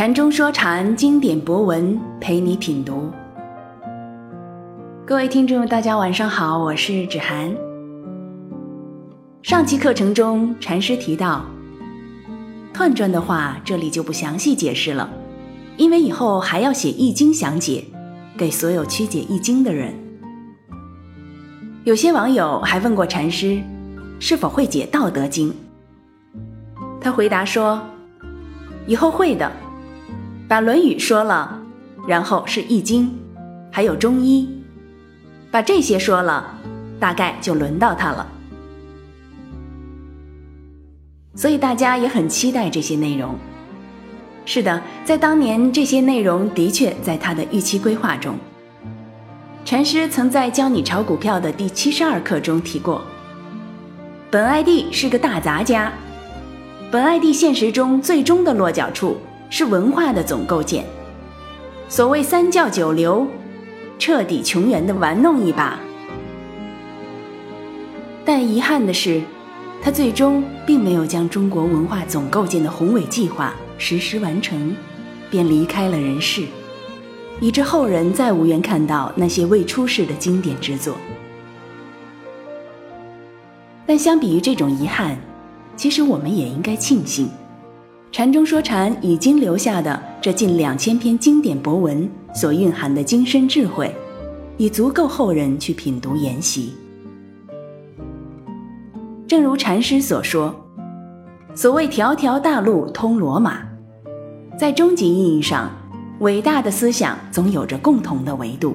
禅中说禅，经典博文陪你品读。各位听众，大家晚上好，我是芷涵。上期课程中，禅师提到彖传的话，这里就不详细解释了，因为以后还要写《易经》详解，给所有曲解《易经》的人。有些网友还问过禅师，是否会解《道德经》？他回答说：“以后会的，把《论语》说了，然后是《易经》，还有中医，把这些说了，大概就轮到他了。所以大家也很期待这些内容。是的，在当年，这些内容的确在他的预期规划中。禅师曾在教你炒股票的第七十二课中提过，本爱弟是个大杂家。”本爱弟现实中最终的落脚处是文化的总构建，所谓三教九流，彻底穷源的玩弄一把。但遗憾的是，他最终并没有将中国文化总构建的宏伟计划实施完成，便离开了人世，以致后人再无缘看到那些未出世的经典之作。但相比于这种遗憾，其实我们也应该庆幸，禅中说禅已经留下的这近两千篇经典博文所蕴含的精深智慧，已足够后人去品读研习。正如禅师所说：“所谓条条大路通罗马，在终极意义上，伟大的思想总有着共同的维度。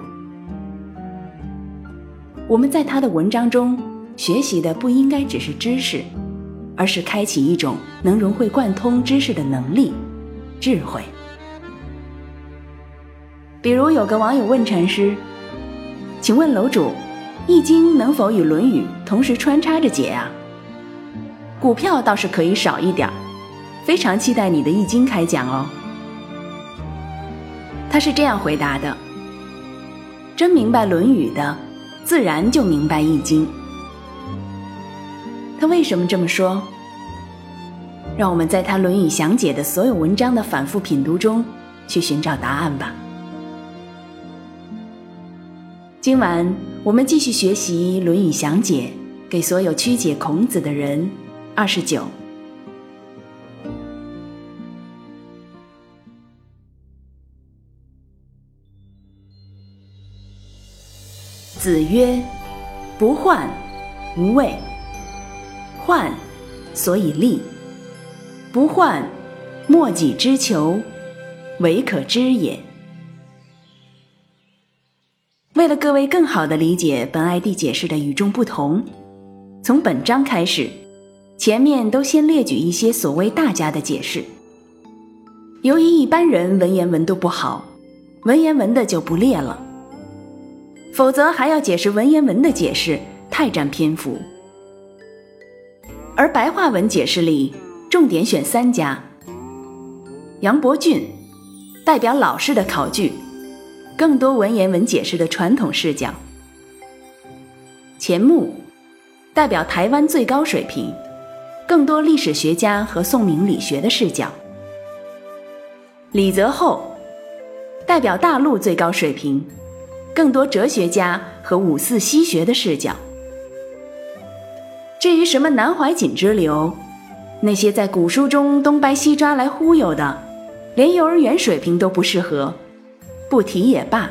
我们在他的文章中学习的不应该只是知识。”而是开启一种能融会贯通知识的能力、智慧。比如有个网友问禅师：“请问楼主，《易经》能否与《论语》同时穿插着解啊？”股票倒是可以少一点儿非常期待你的《易经》开讲哦。他是这样回答的：“真明白《论语》的，自然就明白《易经》。”他为什么这么说？让我们在他《论语》详解的所有文章的反复品读中，去寻找答案吧。今晚我们继续学习《论语》详解，给所有曲解孔子的人。二十九。子曰：“不患，无畏。”患，所以立；不患，莫己之求，唯可知也。为了各位更好的理解本爱弟解释的与众不同，从本章开始，前面都先列举一些所谓大家的解释。由于一般人文言文都不好，文言文的就不列了，否则还要解释文言文的解释，太占篇幅。而白话文解释里，重点选三家：杨伯峻代表老式的考据，更多文言文解释的传统视角；钱穆代表台湾最高水平，更多历史学家和宋明理学的视角；李泽厚代表大陆最高水平，更多哲学家和五四西学的视角。至于什么南怀瑾之流，那些在古书中东掰西抓来忽悠的，连幼儿园水平都不适合，不提也罢。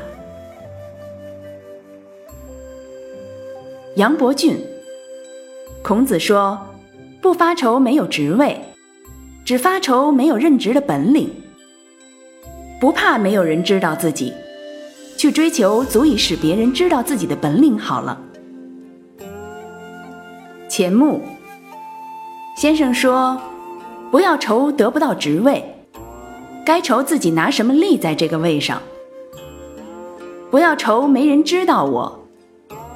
杨伯峻，孔子说：“不发愁没有职位，只发愁没有任职的本领。不怕没有人知道自己，去追求足以使别人知道自己的本领好了。”钱穆先生说：“不要愁得不到职位，该愁自己拿什么立在这个位上。不要愁没人知道我，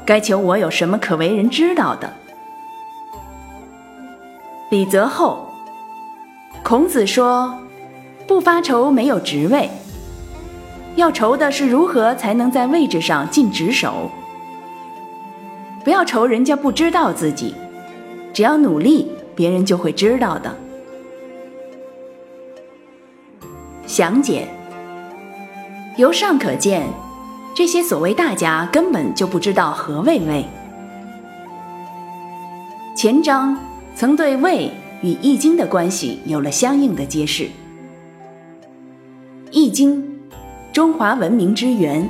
该求我有什么可为人知道的。”李泽厚，孔子说：“不发愁没有职位，要愁的是如何才能在位置上尽职守。不要愁人家不知道自己。”只要努力，别人就会知道的。详解。由上可见，这些所谓大家根本就不知道何谓味。前章曾对味与《易经》的关系有了相应的揭示，《易经》中华文明之源，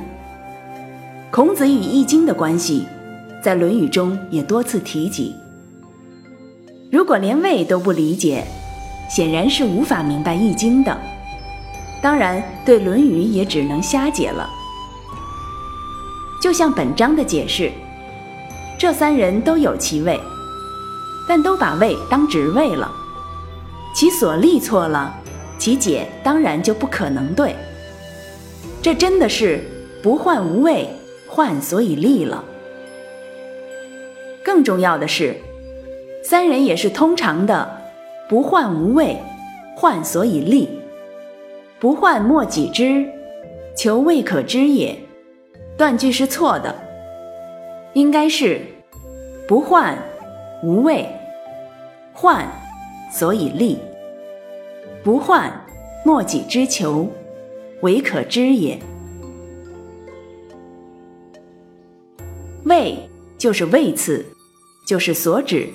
孔子与《易经》的关系，在《论语》中也多次提及。如果连味都不理解，显然是无法明白《易经》的。当然，对《论语》也只能瞎解了。就像本章的解释，这三人都有其位，但都把位当职位了，其所立错了，其解当然就不可能对。这真的是不患无位，患所以立了。更重要的是，三人也是通常的不患无位，患所以立。不患莫己知，求未可知也。断句是错的，应该是不患无畏，患所以立。不患莫己之求，唯可知也。位就是位次，就是所指，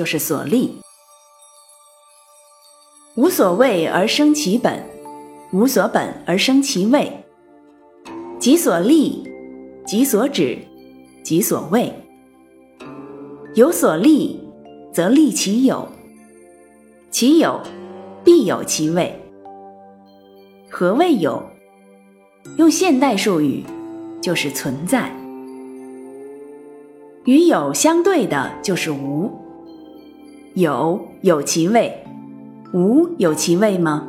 就是所立。无所谓而生其本。无所本而生其位，己所立，己所指，己所谓。有所立，则立其有；其有，必有其位。何谓有？用现代术语，就是存在。与有相对的就是无。有有其位，无有其位吗？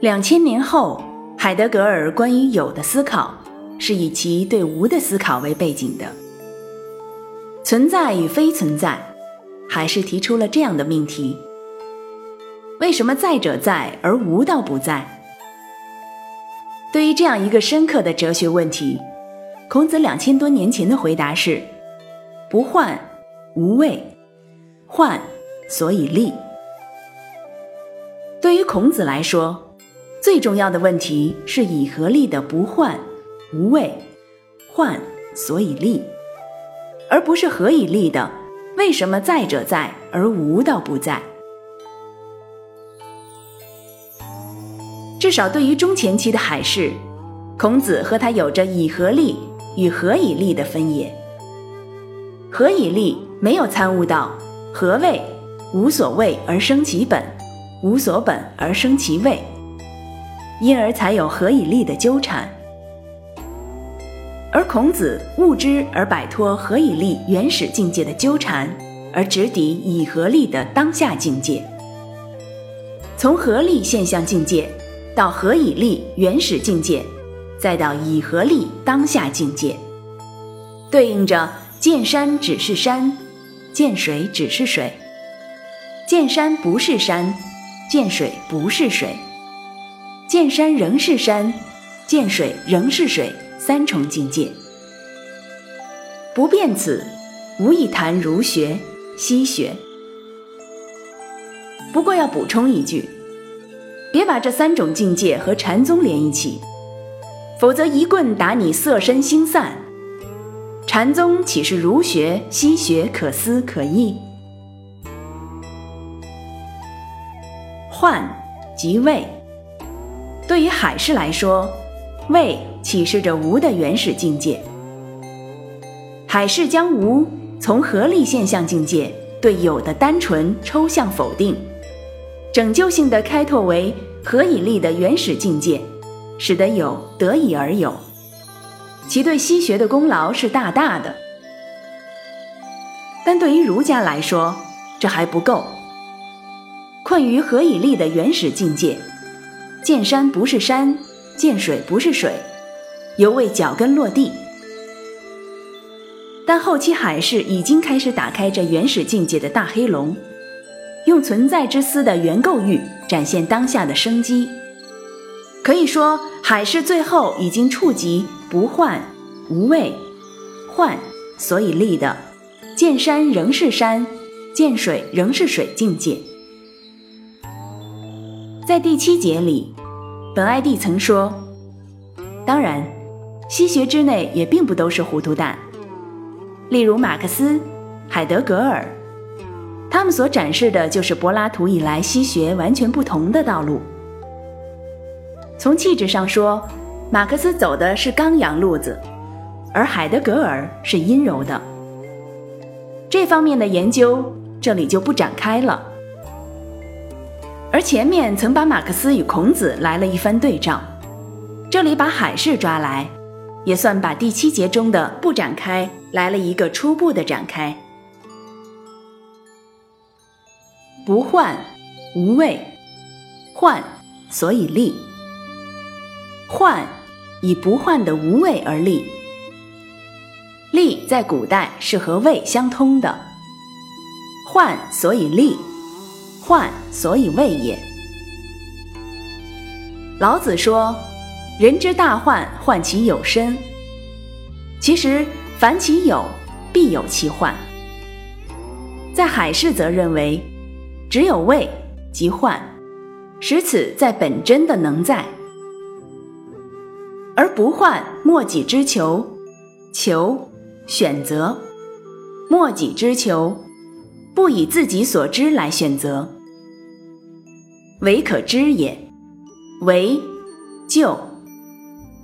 两千年后，海德格尔关于有的思考，是以其对无的思考为背景的。存在与非存在，还是提出了这样的命题：为什么在者在而无道不在？对于这样一个深刻的哲学问题，孔子两千多年前的回答是：不患无畏，患所以立。对于孔子来说，最重要的问题是以合力的不患、无畏、患所以立，而不是何以立的为什么在者在而无道不在。至少对于中前期的海市，孔子和他有着以合力与何以立的分野。何以立没有参悟到何谓无所谓而生其本，无所本而生其位。因而才有何以立的纠缠，而孔子悟之而摆脱何以立原始境界的纠缠，而直抵以何立的当下境界。从何立现象境界到何以立原始境界，再到以何立当下境界，对应着见山只是山，见水只是水；见山不是山，见水不是水。见山仍是山，见水仍是水，三重境界。不变此，无以谈儒学、西学。不过要补充一句，别把这三种境界和禅宗连一起，否则一棍打你色身心散。禅宗岂是儒学、西学可思可议？幻即位。对于海市来说，未启示着无的原始境界。海市将无从合力现象境界对有的单纯抽象否定，拯救性的开拓为何以立的原始境界，使得有得以而有，其对西学的功劳是大大的。但对于儒家来说，这还不够，困于何以立的原始境界。见山不是山，见水不是水，犹未脚跟落地。但后期海市已经开始打开这原始境界的大黑龙，用存在之思的原构欲展现当下的生机。可以说，海市最后已经触及不患、无畏、患所以立的见山仍是山，见水仍是水境界。在第七节里，本艾蒂曾说：“当然，西学之内也并不都是糊涂蛋。例如马克思、海德格尔，他们所展示的就是柏拉图以来西学完全不同的道路。从气质上说，马克思走的是刚阳路子，而海德格尔是阴柔的。这方面的研究，这里就不展开了。”而前面曾把马克思与孔子来了一番对照，这里把海氏抓来，也算把第七节中的不展开来了一个初步的展开。不患无畏，患所以立。患以不患的无畏而立，立在古代是和畏相通的，患所以立。患所以畏也。老子说：“人之大患，患其有身。”其实，凡其有，必有其患。在海氏则认为，只有畏即患，使此在本真的能在；而不患，莫己之求，求选择，莫己之求，不以自己所知来选择。唯可知也，唯就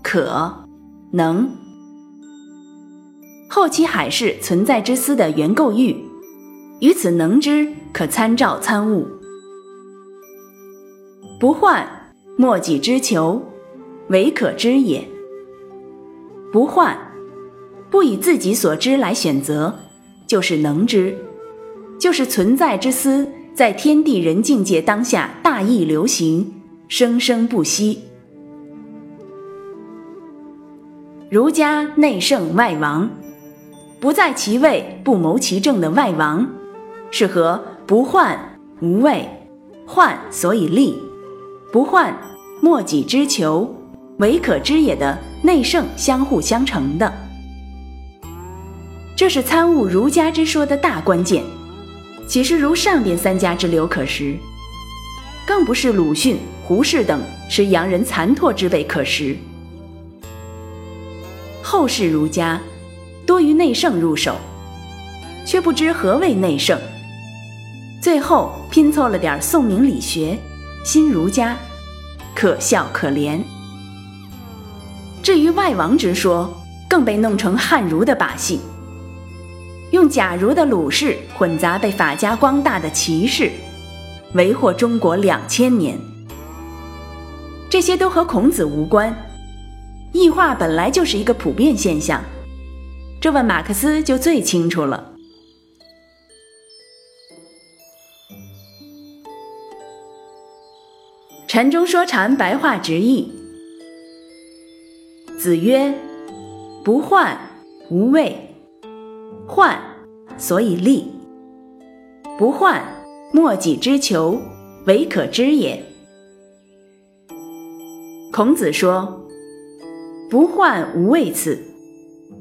可能。后期海市存在之思的原构喻，于此能知可参照参悟。不患莫己之求，唯可知也。不患不以自己所知来选择，就是能知，就是存在之思。在天地人境界当下，大义流行，生生不息。儒家内圣外王，不在其位不谋其政的外王，是和不患无畏，患所以立，不患莫己之求，唯可知也的内圣相互相成的。这是参悟儒家之说的大关键。岂是如上边三家之流可识？更不是鲁迅、胡适等吃洋人残唾之辈可识。后世儒家多于内圣入手，却不知何谓内圣，最后拼凑了点宋明理学、新儒家，可笑可怜。至于外王之说，更被弄成汉儒的把戏。用假如的鲁氏混杂被法家光大的骑士，为祸中国两千年。这些都和孔子无关，异化本来就是一个普遍现象，这问马克思就最清楚了。禅中说禅白话直译：子曰：“不患无畏。”患，所以立；不患，莫己之求，唯可知也。孔子说：“不患无畏此，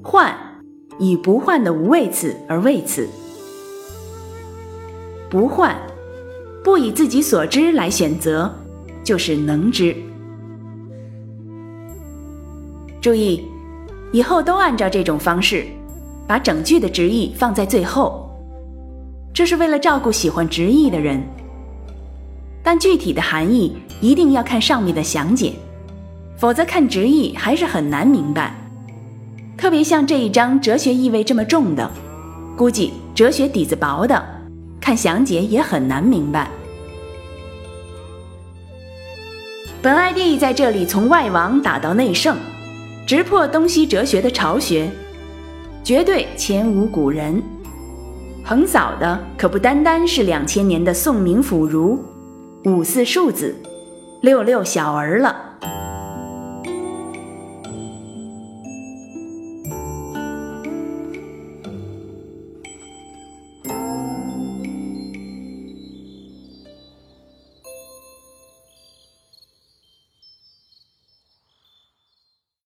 患以不患的无畏此而畏此。不患，不以自己所知来选择，就是能知。注意，以后都按照这种方式。”把整句的直译放在最后，这是为了照顾喜欢直译的人。但具体的含义一定要看上面的详解，否则看直译还是很难明白。特别像这一章哲学意味这么重的，估计哲学底子薄的，看详解也很难明白。本艾蒂在这里从外王打到内圣，直破东西哲学的巢穴。绝对前无古人，横扫的可不单单是两千年的宋明腐儒、五四庶子、六六小儿了。